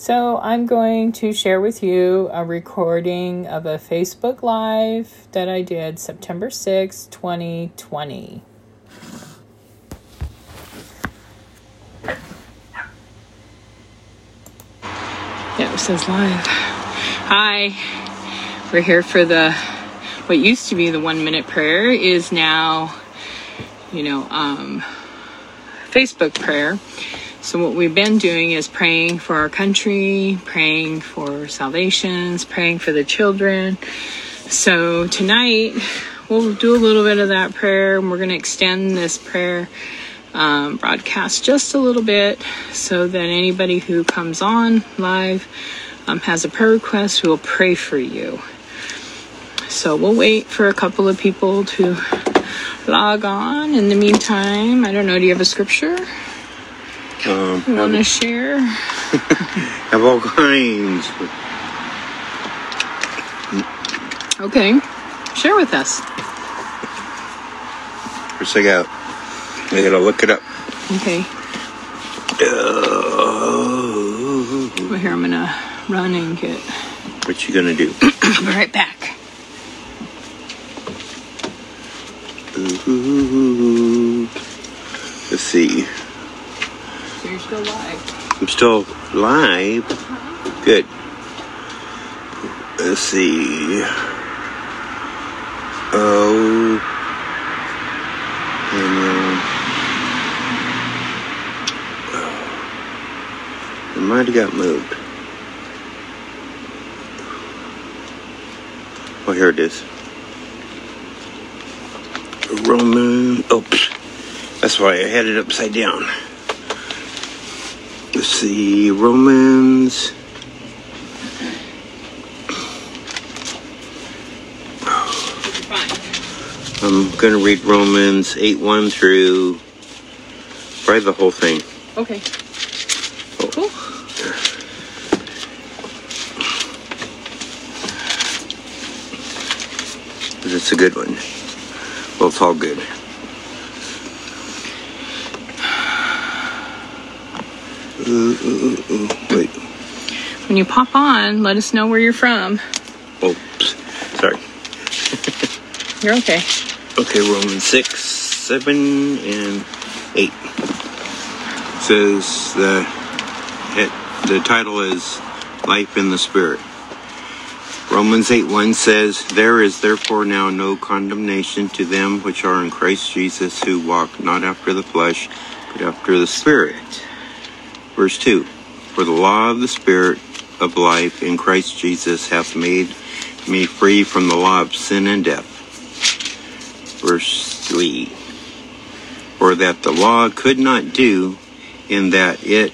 So, I'm going to share with you a recording of a Facebook Live that I did September 6, 2020. Yeah, it says live. Hi, we're here for the what used to be the one minute prayer is now, you know, um, Facebook prayer. So, what we've been doing is praying for our country, praying for salvations, praying for the children. So, tonight we'll do a little bit of that prayer and we're going to extend this prayer um, broadcast just a little bit so that anybody who comes on live um, has a prayer request, we will pray for you. So, we'll wait for a couple of people to log on. In the meantime, I don't know, do you have a scripture? Um, want to share? have all kinds. Okay, share with us. First, I got. I gotta look it up. Okay, Oh, well, here I'm gonna run and get. what you gonna do? I'll be right back. Ooh. Let's see. So you're still live. I'm still live. Good. Let's see. Oh. And, uh, it might have got moved. Oh, here it is. Roman. Oops. That's why I had it upside down. Let's see, Romans. I'm going to read Romans 8 1 through probably the whole thing. Okay. Oh. Cool. It's a good one. Well, it's all good. Ooh. Wait. When you pop on, let us know where you're from. Oops. Sorry. You're okay. Okay, Romans 6, 7, and 8. says the, it, the title is Life in the Spirit. Romans 8 1 says, There is therefore now no condemnation to them which are in Christ Jesus, who walk not after the flesh, but after the Spirit. Verse 2 For the law of the Spirit of life in Christ Jesus hath made me free from the law of sin and death. Verse 3 For that the law could not do, in that it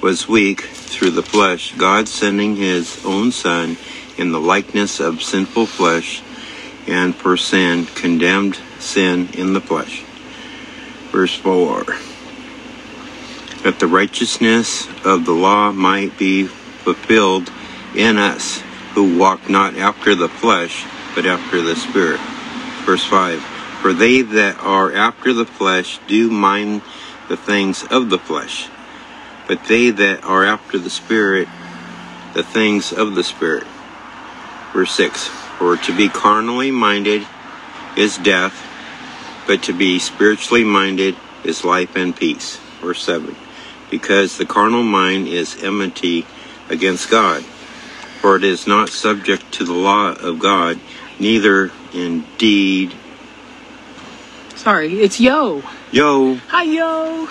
was weak through the flesh, God sending his own Son in the likeness of sinful flesh, and for sin condemned sin in the flesh. Verse 4 That the righteousness of the law might be fulfilled in us, who walk not after the flesh, but after the Spirit. Verse 5 For they that are after the flesh do mind the things of the flesh, but they that are after the Spirit, the things of the Spirit. Verse 6 For to be carnally minded is death, but to be spiritually minded is life and peace. Verse 7 Because the carnal mind is enmity against God, for it is not subject to the law of God, neither indeed. Sorry, it's Yo. Yo, Hi, Yo.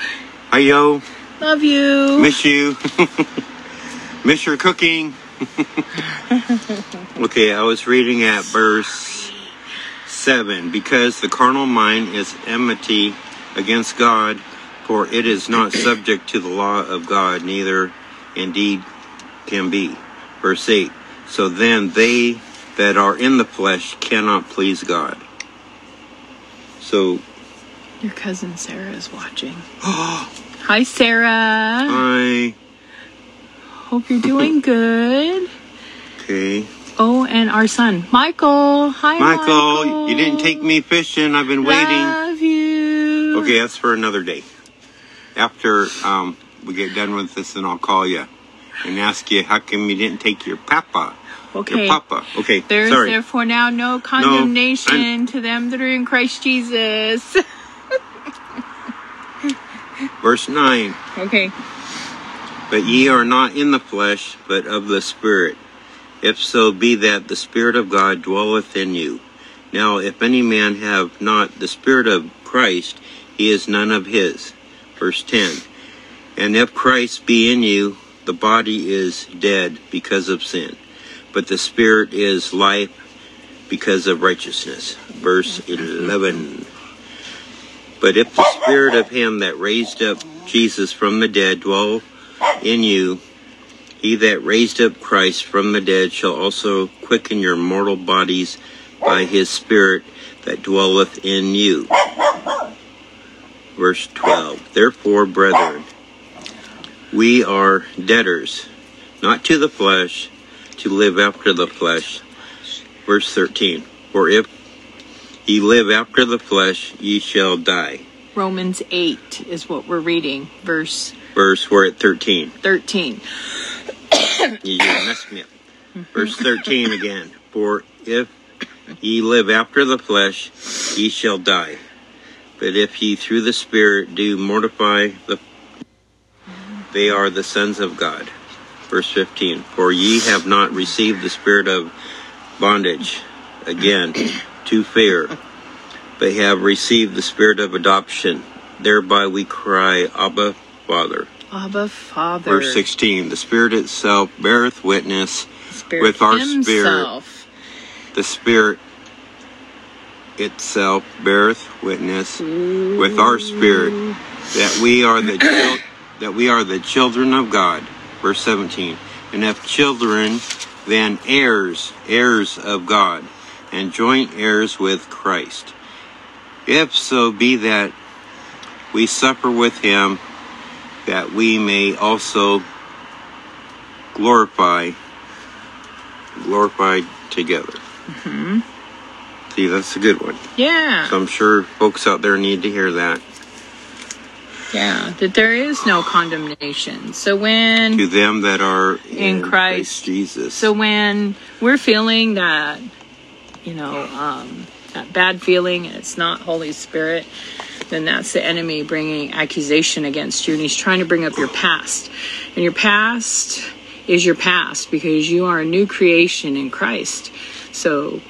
hi yo, Love you. miss you, miss your cooking. okay, I was reading at verse 7 because the carnal mind is enmity against God, for it is not subject to the law of God, neither indeed can be. Verse 8 So then they that are in the flesh cannot please God. So, Your cousin Sarah is watching. Hi, Sarah. I. Hope you're doing good. Okay. Oh, and our son, Michael. Hi, Michael. Michael, you didn't take me fishing. I've been waiting. Love you. Okay, that's for another day. After um, we get done with this, then I'll call you and ask you how come you didn't take your papa. Okay. Your papa. Okay. There is sorry. therefore now no condemnation to them that are in Christ Jesus. Verse 9. okay. But ye are not in the flesh, but of the Spirit. If so be that the Spirit of God dwelleth in you. Now, if any man have not the Spirit of Christ, he is none of his. Verse 10. And if Christ be in you, the body is dead because of sin, but the Spirit is life because of righteousness. Verse 11. But if the Spirit of him that raised up Jesus from the dead dwell in you, he that raised up Christ from the dead shall also quicken your mortal bodies by his Spirit that dwelleth in you. Verse 12. Therefore, brethren, we are debtors, not to the flesh, to live after the flesh. Verse 13. For if ye live after the flesh, ye shall die. Romans 8 is what we're reading, verse Verse, we're at 13. 13. You messed me up. Verse 13 again. For if ye live after the flesh, ye shall die. But if ye through the Spirit do mortify the they are the sons of God. Verse 15. For ye have not received the spirit of bondage again to fear, but have received the spirit of adoption. Thereby we cry, Abba, Father. Abba Father. Verse 16. The Spirit itself beareth witness Spirit with our spirit. himself. the Spirit itself beareth witness with our spirit that we are the chil- that we are the children of God. Verse 17. And if children, then heirs, heirs of God, and joint heirs with Christ. If so be that we suffer with him, that we may also glorify, glorify together. Mm-hmm. See, that's a good one. Yeah. So I'm sure folks out there need to hear that. Yeah. That there is no condemnation. So when To them that are In in, Christ. Jesus. So when we're feeling that, you know, um, that bad feeling, and it's not Holy Spirit, then that's the enemy bringing accusation against you, and he's trying to bring up your past. And your past is your past because you are a new creation in Christ. So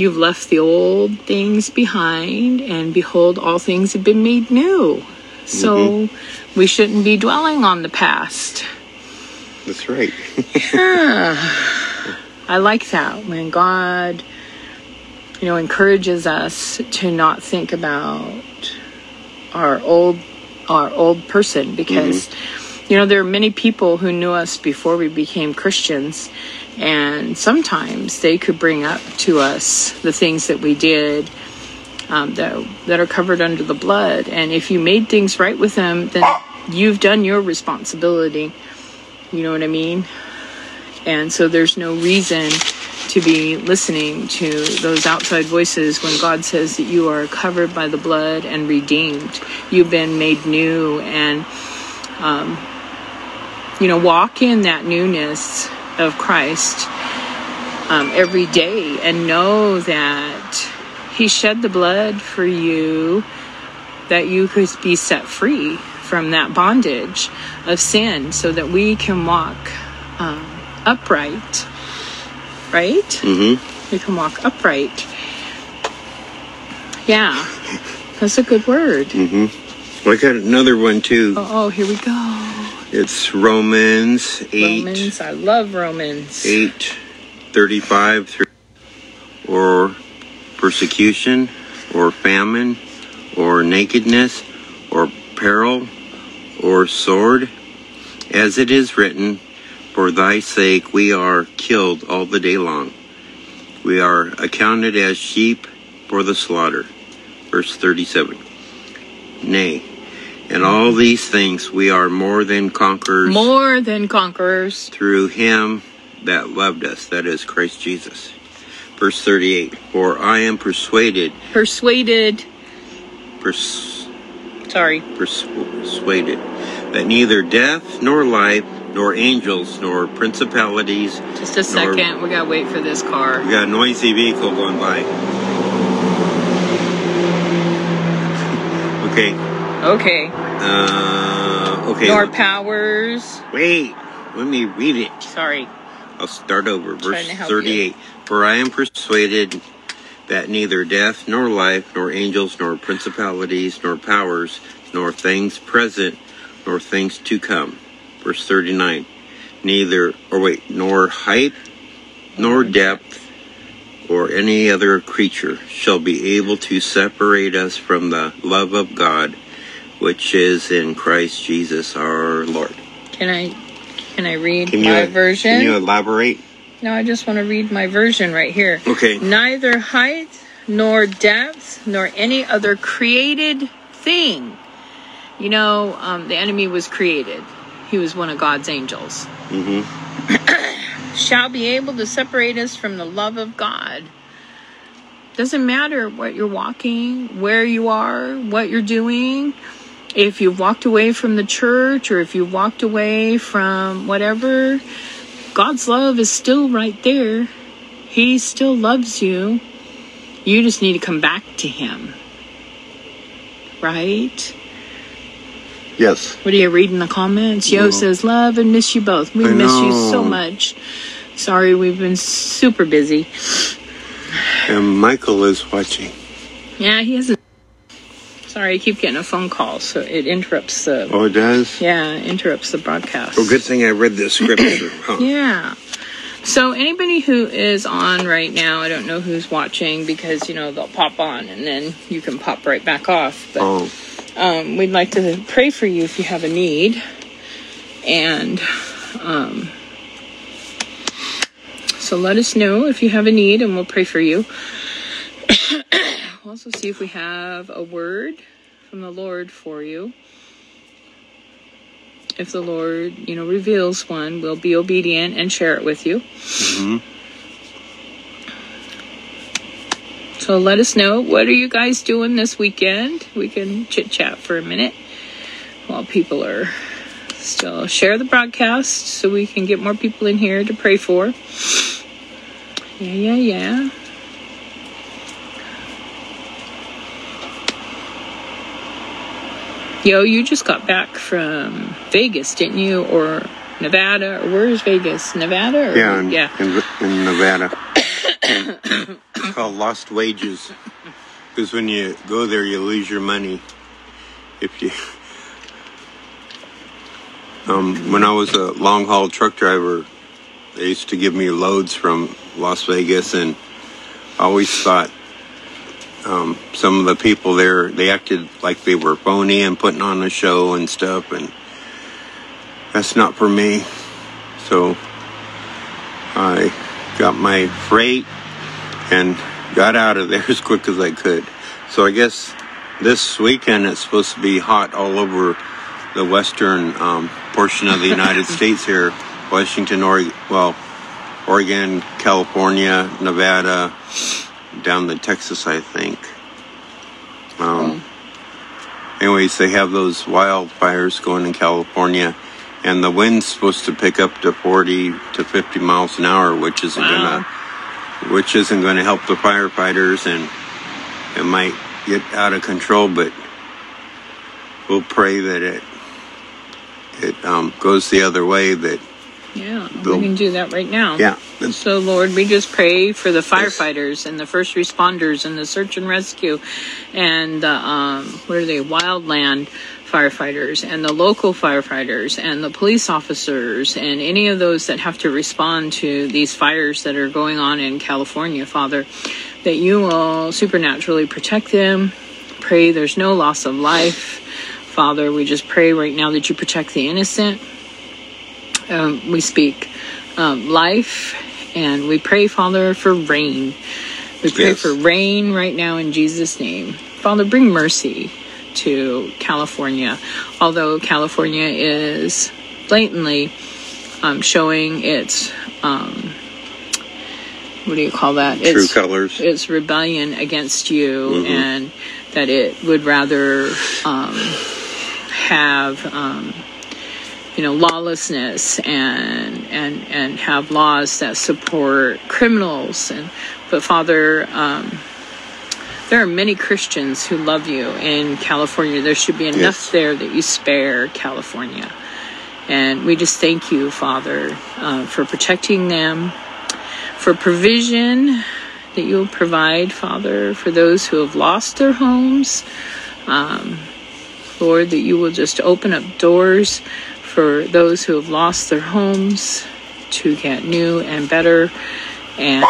you've left the old things behind, and behold, all things have been made new. So mm-hmm. we shouldn't be dwelling on the past. That's right. I like that when God, you know, encourages us to not think about our old our old person because mm-hmm. you know there are many people who knew us before we became Christians and sometimes they could bring up to us the things that we did um, that that are covered under the blood. And if you made things right with them then you've done your responsibility. You know what I mean? And so there's no reason to be listening to those outside voices when God says that you are covered by the blood and redeemed. You've been made new and, um, you know, walk in that newness of Christ um, every day and know that He shed the blood for you that you could be set free from that bondage of sin so that we can walk um, upright, right? mm-hmm. We can walk upright. Yeah, that's a good word. Mm-hmm. Well, I got another one too. Oh, oh, here we go. It's Romans 8, Romans. I love Romans. 8, 35 through, or persecution, or famine, or nakedness, or peril, or sword, as it is written, For thy sake we are killed all the day long. We are accounted as sheep for the slaughter. Verse 37. Nay, in all these things we are more than conquerors More than conquerors. through him that loved us, that is Christ Jesus. Verse 38 For I am persuaded, Persuaded. pers- Sorry. persuaded, that neither death, nor life, nor angels, nor principalities. Just a second. We gotta wait for this car. We got a noisy vehicle going by. okay. Okay. Uh, okay. Nor powers. Wait. Let me read it. Sorry. I'll start over. Verse Trying to help 38. For I am persuaded that neither death, nor life, nor angels, nor principalities, nor powers, nor things present, nor things to come. Verse 39. Neither, or wait, nor height, nor depth, or any other creature shall be able to separate us from the love of God, which is in Christ Jesus our Lord. Can I can I read Can my you, version? Can you elaborate? No, I just want to read my version right here. Okay. Neither height, nor depth, nor any other created thing. You know, um, the enemy was created. He was one of God's angels. hmm Shall be able to separate us from the love of God. Doesn't matter what you're walking, where you are, what you're doing. If you've walked away from the church or if you've walked away from whatever, God's love is still right there. He still loves you. You just need to come back to Him. Right? Yes. What do you read in the comments? Yo No. says, Love and miss you both. We I miss you so much. Sorry, we've been super busy. And Michael is watching. Yeah, he hasn't. Sorry, I keep getting a phone call, so it interrupts the. Oh, it does? Yeah, interrupts the broadcast. Well, good thing I read the scripture. Huh? Yeah. So anybody who is on right now, I don't know who's watching because you know they'll pop on and then you can pop right back off. But Oh, um, we'd like to pray for you if you have a need, and um, so let us know if you have a need, and we'll pray for you. we'll also see if we have a word from the Lord for you. If the Lord, you know, reveals one, we'll be obedient and share it with you. mhm. So let us know what are you guys doing this weekend? We can chit chat for a minute while people are still share the broadcast so we can get more people in here to pray for. Yeah, yeah, yeah. Yo, you just got back from Vegas, didn't you? Or Nevada? Or where is Vegas? Nevada? Or, yeah, in, yeah. In, in Nevada. it's called lost wages. Because when you go there, you lose your money. If you. Um, when I was a long haul truck driver, they used to give me loads from Las Vegas, and I always thought um, some of the people there they acted like they were phony and putting on a show and stuff, and that's not for me. So I got my freight and got out of there as quick as I could. So I guess this weekend it's supposed to be hot all over the western um, portion of the United States here, Washington, Oregon, well, Oregon, California, Nevada, down to Texas, I think. Um, anyways, they have those wildfires going in California, and the wind's supposed to pick up to 40 to 50 miles an hour, which isn't Wow. gonna, which isn't gonna help the firefighters, and it might get out of control. But we'll pray that it it um, goes the other way. That Yeah, we can do that right now. yeah, So, Lord, we just pray for the firefighters and the first responders and the search and rescue and the, um, what are they, wildland firefighters and the local firefighters and the police officers and any of those that have to respond to these fires that are going on in California, Father, that you will supernaturally protect them. Pray there's no loss of life. Father, we just pray right now that you protect the innocent um, we speak um, life and we pray, Father, for rain. We pray Yes. for rain right now in Jesus' name. Father, bring mercy to California, although California is blatantly um, showing its, um, what do you call that? true Its, colors. its rebellion against you Mhm. and that it would rather um, have um, you know, lawlessness and and and have laws that support criminals. And but Father, um, there are many Christians who love you in California. There should be enough Yes. there that you spare California. And we just thank you, Father, uh, for protecting them, for provision that you'll provide, Father, for those who have lost their homes. Um, Lord, that you will just open up doors for those who have lost their homes to get new and better and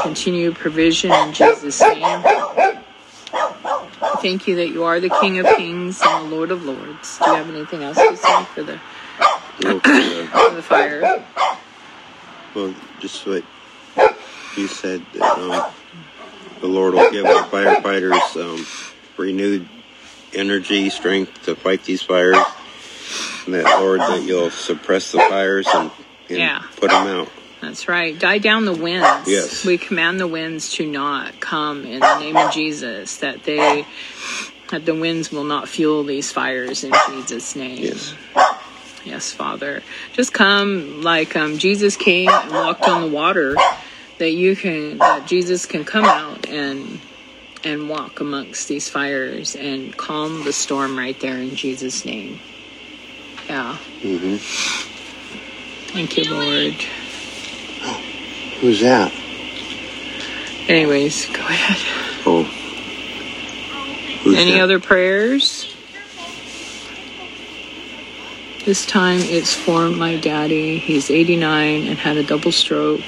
continue provision in Jesus' name. Thank you that you are the King of Kings and the Lord of Lords. Do you have anything else to say for the, uh, for the fire? well, just what you said, that, um, the Lord will give our firefighters um, renewed energy, strength to fight these fires. And that, Lord, that you'll suppress the fires and, and Yeah. put them out. That's right. Die down the winds. Yes. We command the winds to not come in the name of Jesus, that they that the winds will not fuel these fires in Jesus' name. Yes. Yes, Father. Just come like um, Jesus came and walked on the water, that you can that Jesus can come out and and walk amongst these fires and calm the storm right there in Jesus' name. Yeah. hmm Thank you, Lord. Who's that? Anyways, go ahead. Oh. Who's Any that? other prayers? This time it's for my daddy. He's 89 and had a double stroke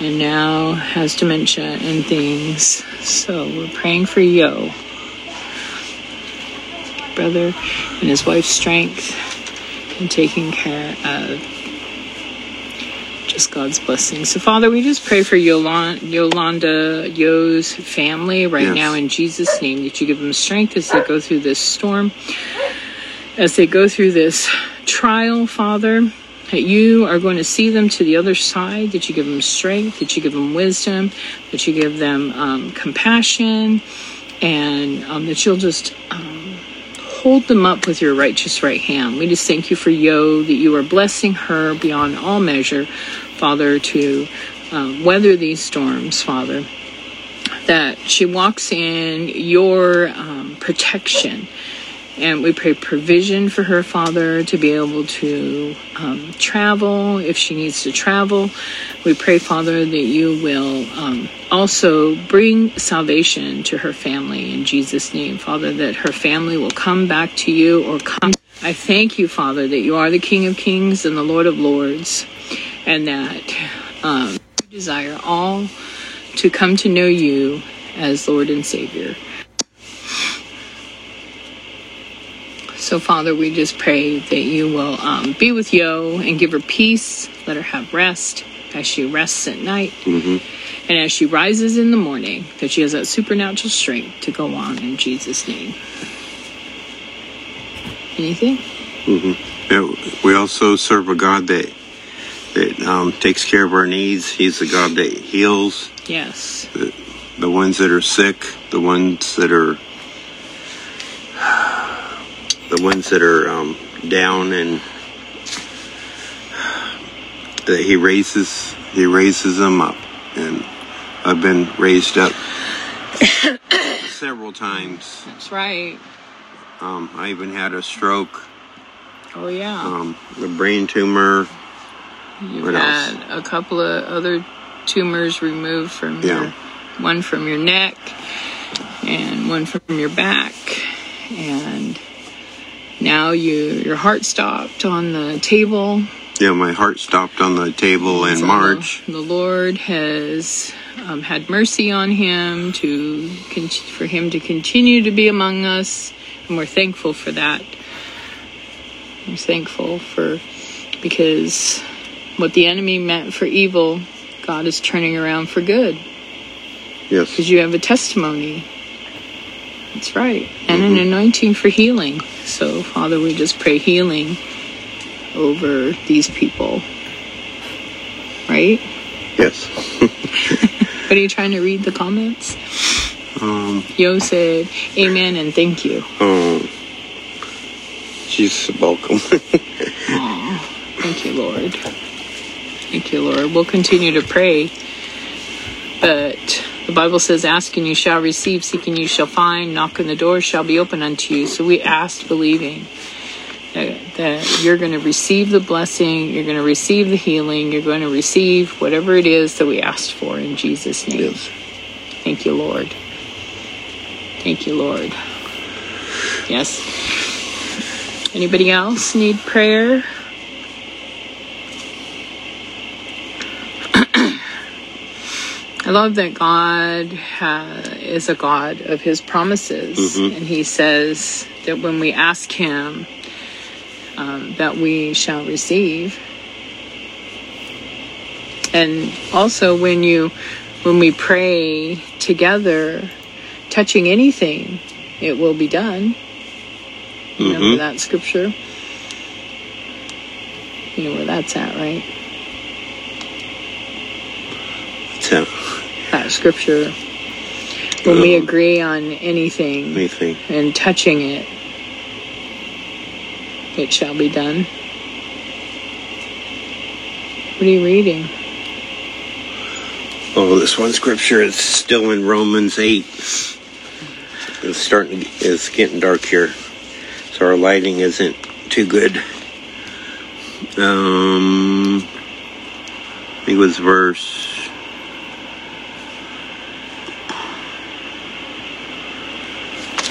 and now has dementia and things. So we're praying for Yo, brother, and his wife's strength and taking care of just God's blessings. So, Father, we just pray for Yolanda, Yolanda Yo's family right Yes. now in Jesus' name that you give them strength as they go through this storm, as they go through this trial, Father. That you are going to see them to the other side, that you give them strength, that you give them wisdom, that you give them um, compassion, and um, that you'll just um, hold them up with your righteous right hand. We just thank you for Yo, that you are blessing her beyond all measure, Father, to um, weather these storms, Father. That she walks in your um, protection. And we pray provision for her, Father, to be able to um, travel if she needs to travel. We pray, Father, that you will um, also bring salvation to her family in Jesus' name, Father, that her family will come back to you or come. I thank you, Father, that you are the King of Kings and the Lord of Lords, and that um, you desire all to come to know you as Lord and Savior. So, Father, we just pray that you will um, be with Yo and give her peace. Let her have rest as she rests at night. hmm And as she rises in the morning, that she has that supernatural strength to go on in Jesus' name. Anything? hmm Yeah, we also serve a God that that um, takes care of our needs. He's the God that heals Yes. the ones that are sick, the ones that are the ones that are um, down, and that He raises He raises them up. And I've been raised up several times. That's right. Um, I even had a stroke, Oh, yeah. um, a brain tumor. You've what else? had a couple of other tumors removed from Yeah. your one from your neck and one from your back and now you your heart stopped on the table Yeah, my heart stopped on the table in So March. the lord has um, had mercy on him to con- for him to continue to be among us and we're thankful for that we're thankful for because what the enemy meant for evil god is turning around for good Yes. because you have a testimony. That's right. And an Mhm. anointing for healing. So, Father, we just pray healing over these people. Right? Yes. What are you trying to read the comments? Um, Yo said, Amen and thank you. um, she's welcome. Aw. Thank you, Lord. Thank you, Lord. We'll continue to pray. But the Bible says, Asking you shall receive, seeking you shall find, knocking the door shall be open unto you. So we asked, believing that, that you're going to receive the blessing, you're going to receive the healing, you're going to receive whatever it is that we asked for in Jesus' name. Yes. Thank you, Lord. Thank you, Lord. Yes. Anybody else need prayer? I love that God uh, is a God of his promises. Mhm. And he says that when we ask him, um, that we shall receive. And also when you when we pray together, touching anything, it will be done. Remember Mhm. that scripture? You know where that's at, right? So, That scripture. When we Um, agree on anything anything. and touching it, it shall be done. What are you reading? Oh, this one scripture is still in Romans 8. It's starting to, it's getting dark here. So our lighting isn't too good. Um, it was verse.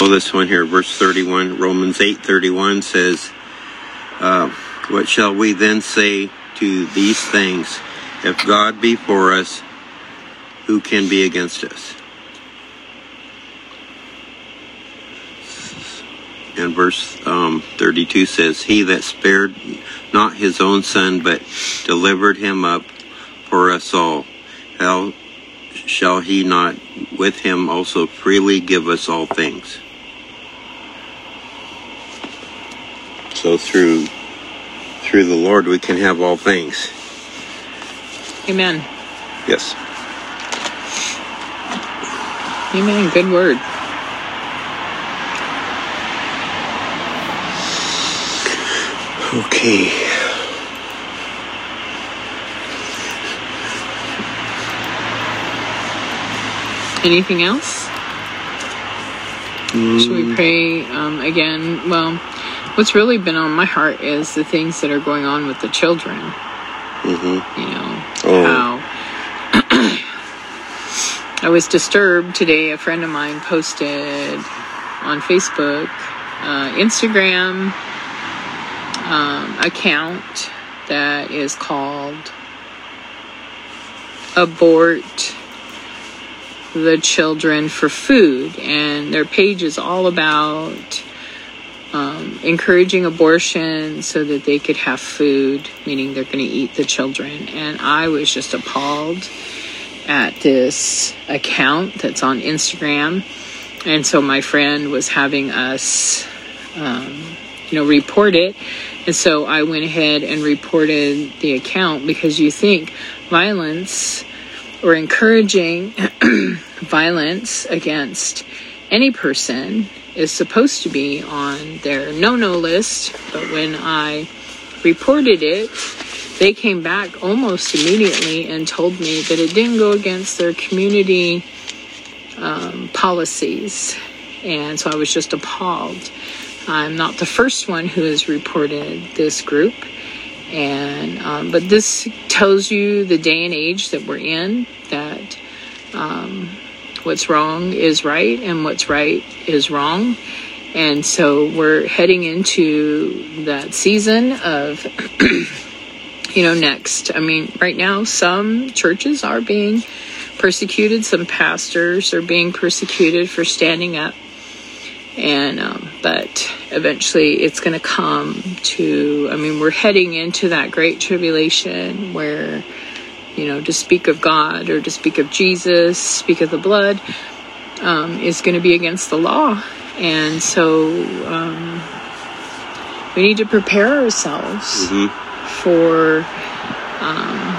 Oh, this one here, verse 31, Romans 8 31 says, uh, What shall we then say to these things? If God be for us, who can be against us? And verse um, 32 says, He that spared not his own son, but delivered him up for us all, how shall he not with him also freely give us all things? So through through the Lord we can have all things. Amen. Yes. Amen. Good word. Okay. Anything else? Should we pray um, again? Well, what's really been on my heart is the things that are going on with the children. Mm-hmm. You know, Oh. how I was disturbed today. A friend of mine posted on Facebook, uh, Instagram um, account that is called Abort the Children for Food. And their page is all about encouraging abortion so that they could have food, meaning they're going to eat the children. And I was just appalled at this account that's on Instagram. And so my friend was having us, um, you know, report it. And so I went ahead and reported the account because you think violence or encouraging violence against any person is supposed to be on their no no list. But when I reported it, they came back almost immediately and told me that it didn't go against their community um, policies. And so I was just appalled. I'm not the first one who has reported this group. And um, but this tells you the day and age that we're in. That um, what's wrong is right, and what's right is wrong. And so we're heading into that season of, you know, next. I mean, right now, some churches are being persecuted, some pastors are being persecuted for standing up. And, um, but eventually it's going to come to, I mean, we're heading into that great tribulation where, you know, to speak of God or to speak of Jesus, speak of the blood, um, is going to be against the law. And so um, we need to prepare ourselves hmm for um,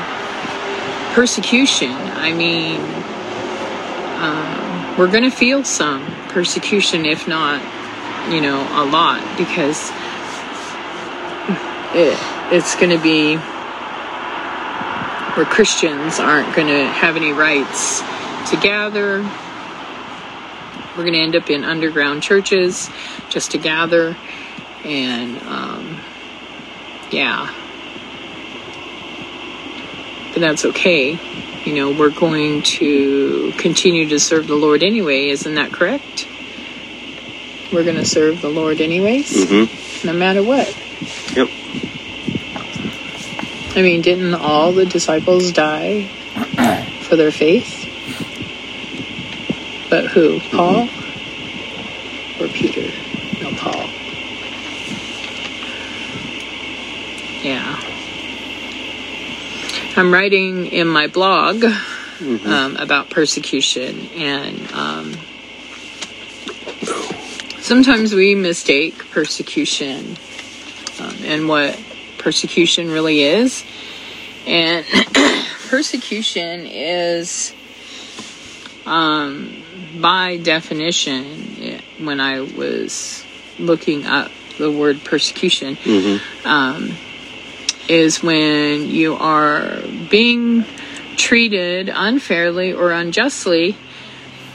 persecution. I mean, um, we're going to feel some persecution, if not, you know, a lot, because it, it's going to be where Christians aren't going to have any rights to gather. We're going to end up in underground churches just to gather. And, um, yeah. But that's okay. You know, we're going to continue to serve the Lord anyway. Isn't that correct? We're going to serve the Lord anyways, Mm-hmm. no matter what. Yep. I mean, didn't all the disciples die for their faith? But who? Paul or Peter? No, Paul. Yeah. I'm writing in my blog um, about persecution, and um, sometimes we mistake persecution um, and what persecution really is. And persecution is, um, by definition, when I was looking up the word persecution, um, is when you are being treated unfairly or unjustly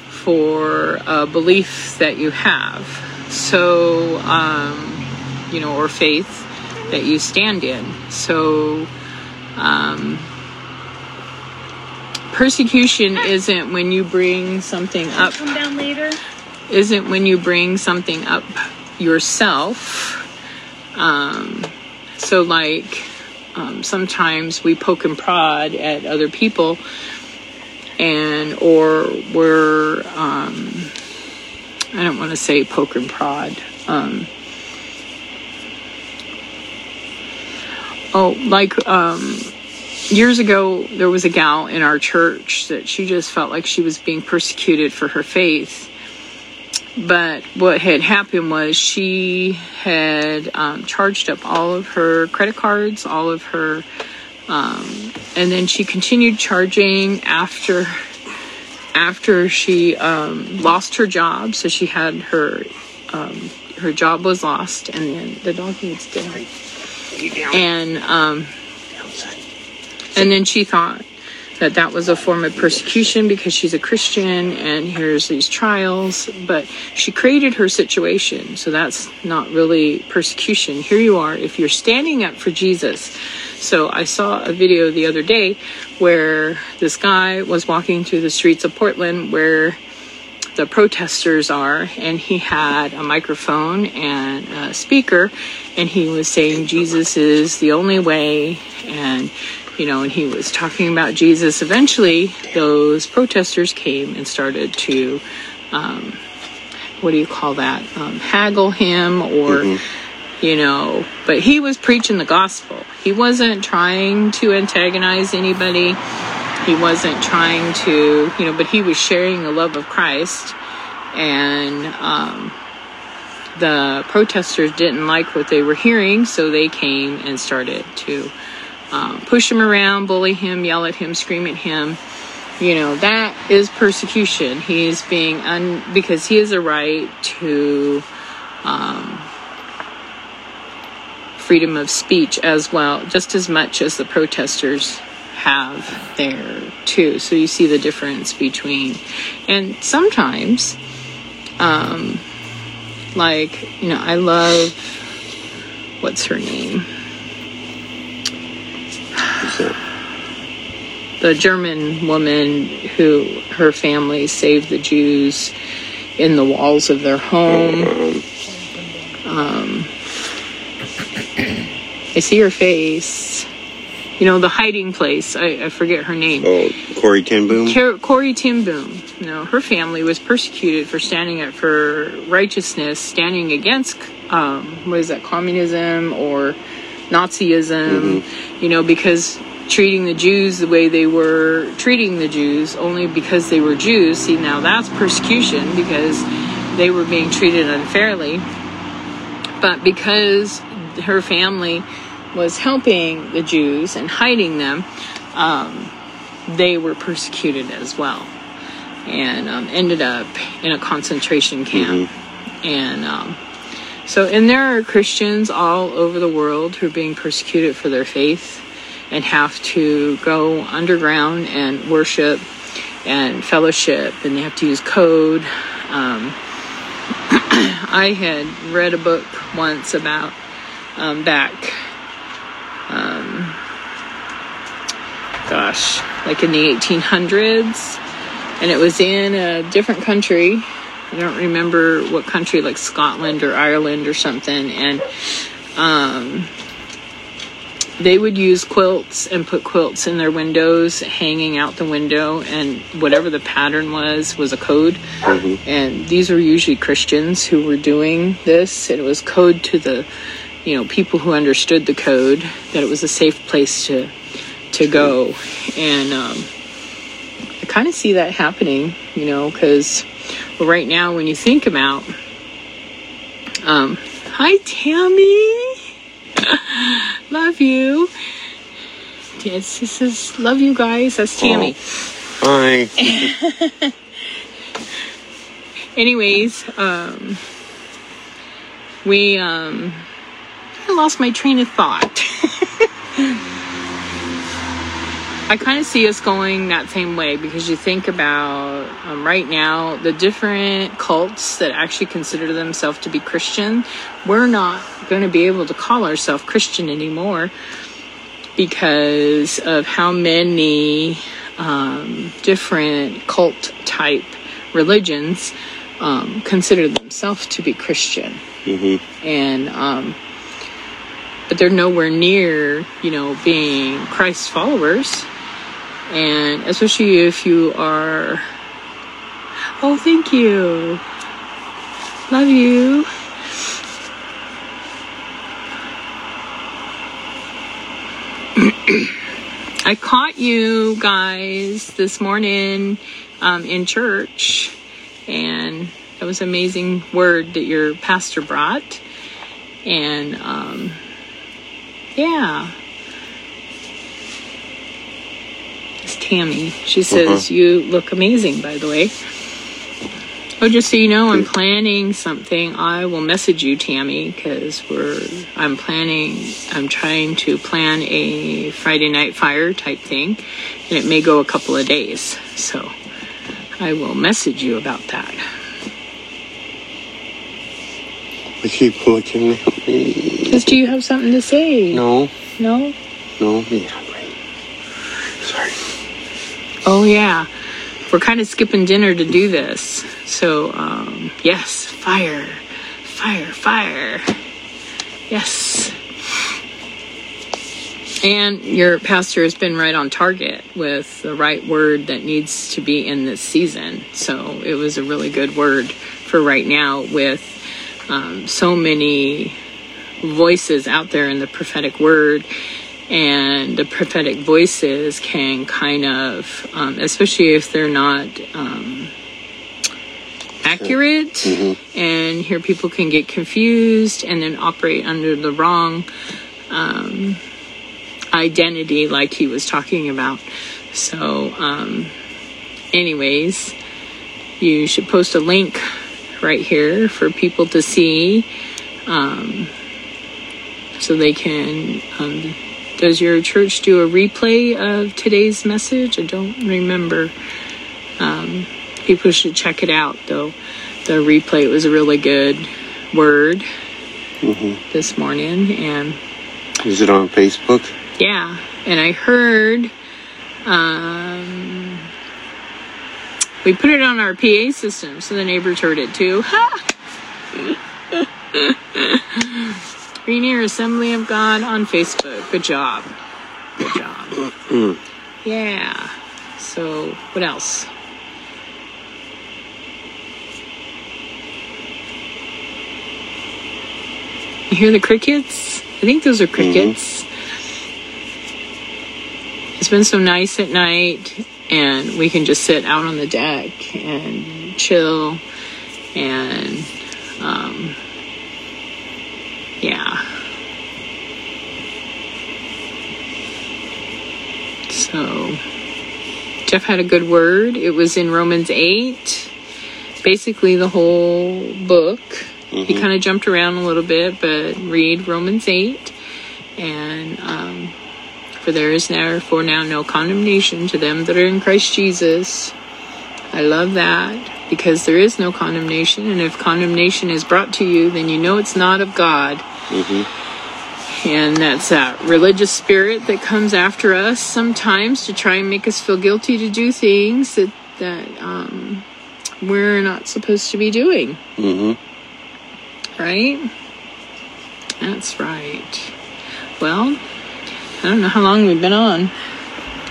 for a belief that you have. So, um, you know, or faith that you stand in. So, um, persecution isn't when you bring something up, Come down later. isn't when you bring something up yourself. Um, so, like, um, sometimes we poke and prod at other people, and or we're, um, I don't want to say poke and prod. Um, Oh, like um, years ago, there was a gal in our church that she just felt like she was being persecuted for her faith. But what had happened was she had um, charged up all of her credit cards, all of her, um, and then she continued charging after after she um, lost her job. So she had her um, her job was lost, and then the dog needs dinner and um, and then she thought that that was a form of persecution because she's a Christian and here's these trials. But she created her situation, so that's not really persecution. Here you are, if you're standing up for Jesus. So I saw a video the other day where this guy was walking through the streets of Portland where the protesters are, and he had a microphone and a speaker, and he was saying Jesus is the only way, and you know, and he was talking about Jesus. Eventually, those protesters came and started to, um, what do you call that? Um, haggle him, or you know, but he was preaching the gospel. He wasn't trying to antagonize anybody he wasn't trying to, you know, but he was sharing the love of Christ. And um, the protesters didn't like what they were hearing, so they came and started to um, push him around, bully him, yell at him, scream at him. You know, that is persecution. He's being, un- because he has a right to um, freedom of speech as well, just as much as the protesters have there too. So you see the difference between, and sometimes, um, like you know, I love what's her name, the German woman who her family saved the Jews in the walls of their home. Um, I see her face. You know, the hiding place. I, I forget her name. Oh, Corrie ten Boom. Car- Corrie Tim Boom. You know, her family was persecuted for standing up for righteousness, standing against um, what is that, communism or Nazism? You know, because treating the Jews the way they were treating the Jews only because they were Jews. See, now that's persecution because they were being treated unfairly. But because her family was helping the Jews and hiding them, um, they were persecuted as well and um, ended up in a concentration camp. And um, So, and there are Christians all over the world who are being persecuted for their faith and have to go underground and worship and fellowship, and they have to use code. Um, I had read a book once about um, back, um, gosh, like in the 1800s, and it was in a different country. I don't remember what country, like Scotland or Ireland or something, and um, they would use quilts and put quilts in their windows hanging out the window. And whatever the pattern was was a code. Mm-hmm. and these were usually christians who were doing this. And it was code to the you know people who understood the code that it was a safe place to to go and um, i kind of see that happening you know because well, right now when you think about um, hi tammy love you. Yes, this is love you guys. That's Tammy. Oh. Hi. Anyways, um, we um, I lost my train of thought. I kind of see us going that same way because you think about um, right now the different cults that actually consider themselves to be Christian. We're not going to be able to call ourselves Christian anymore because of how many um, different cult type religions um, consider themselves to be Christian. Mm-hmm. And, um, but they're nowhere near, you know, being Christ followers and especially if you are oh thank you. Love you. I caught you guys this morning um, in church, and that was amazing word that your pastor brought. And um, yeah, Tammy. She says, uh-huh. You look amazing, by the way. Oh, just so you know, I'm planning something. I will message you, Tammy, because we're. I'm planning. I'm trying to plan a Friday night fire type thing, and it may go a couple of days. So, I will message you about that. I keep looking at me. Because do you have something to say? No. No. No. Yeah. Oh, yeah. We're kind of skipping dinner to do this. So, um, yes, fire, fire, fire. Yes. And your pastor has been right on target with the right word that needs to be in this season. So it was a really good word for right now with um, so many voices out there in the prophetic word and the prophetic voices can kind of, um, especially if they're not um, accurate, mm-hmm. and here people can get confused and then operate under the wrong um, identity, like he was talking about. So, um, anyways, you should post a link right here for people to see um, so they can um, does your church do a replay of today's message? I don't remember. Um, people should check it out, though. The replay was a really good word mm-hmm. this morning, and is it on Facebook? Yeah, and I heard um, we put it on our PA system, so the neighbors heard it too. Rainier Assembly of God on Facebook. Good job. Good job. yeah. So, what else? You hear the crickets? I think those are crickets. Mm-hmm. It's been so nice at night, and we can just sit out on the deck and chill and um, yeah. So, Jeff had a good word. It was in Romans 8, basically the whole book. He kind of jumped around a little bit, but read Romans 8. And um, for there is now, for now, no condemnation to them that are in Christ Jesus. I love that because there is no condemnation. And if condemnation is brought to you, then you know it's not of God. And that's that religious spirit that comes after us sometimes to try and make us feel guilty to do things that, that um, we're not supposed to be doing. Mm-hmm. Right? That's right. Well, I don't know how long we've been on.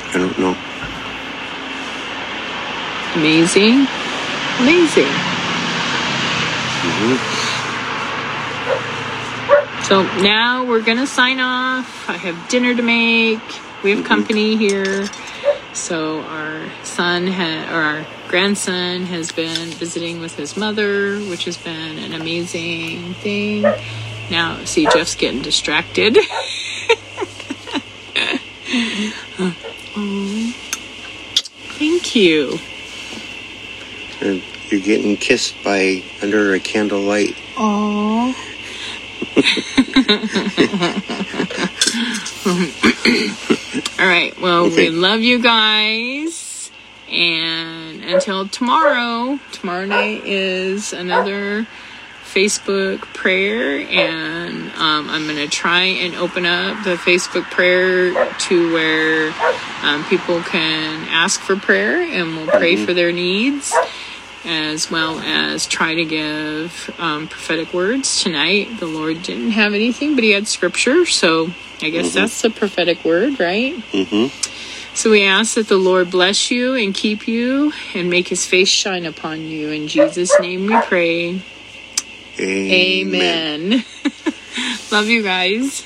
I don't know. Amazing. Amazing. So now we're to sign off. I have dinner to make. We have company here. So our son ha- or our grandson has been visiting with his mother, which has been an amazing thing. Now, see, Jeff's getting distracted. oh, thank you. You're getting kissed by under a candlelight. Oh. All right. Well, Okay. we love you guys. And until tomorrow, tomorrow night is another Facebook prayer. And um, I'm going to try and open up the Facebook prayer to where um, people can ask for prayer and we'll pray for their needs as well as try to give um, prophetic words tonight. The Lord didn't have anything, but He had scripture, so I guess that's the prophetic word, right? Mm-hmm. So we ask that the Lord bless you and keep you and make His face shine upon you. In Jesus' name we pray. Amen. Love you guys.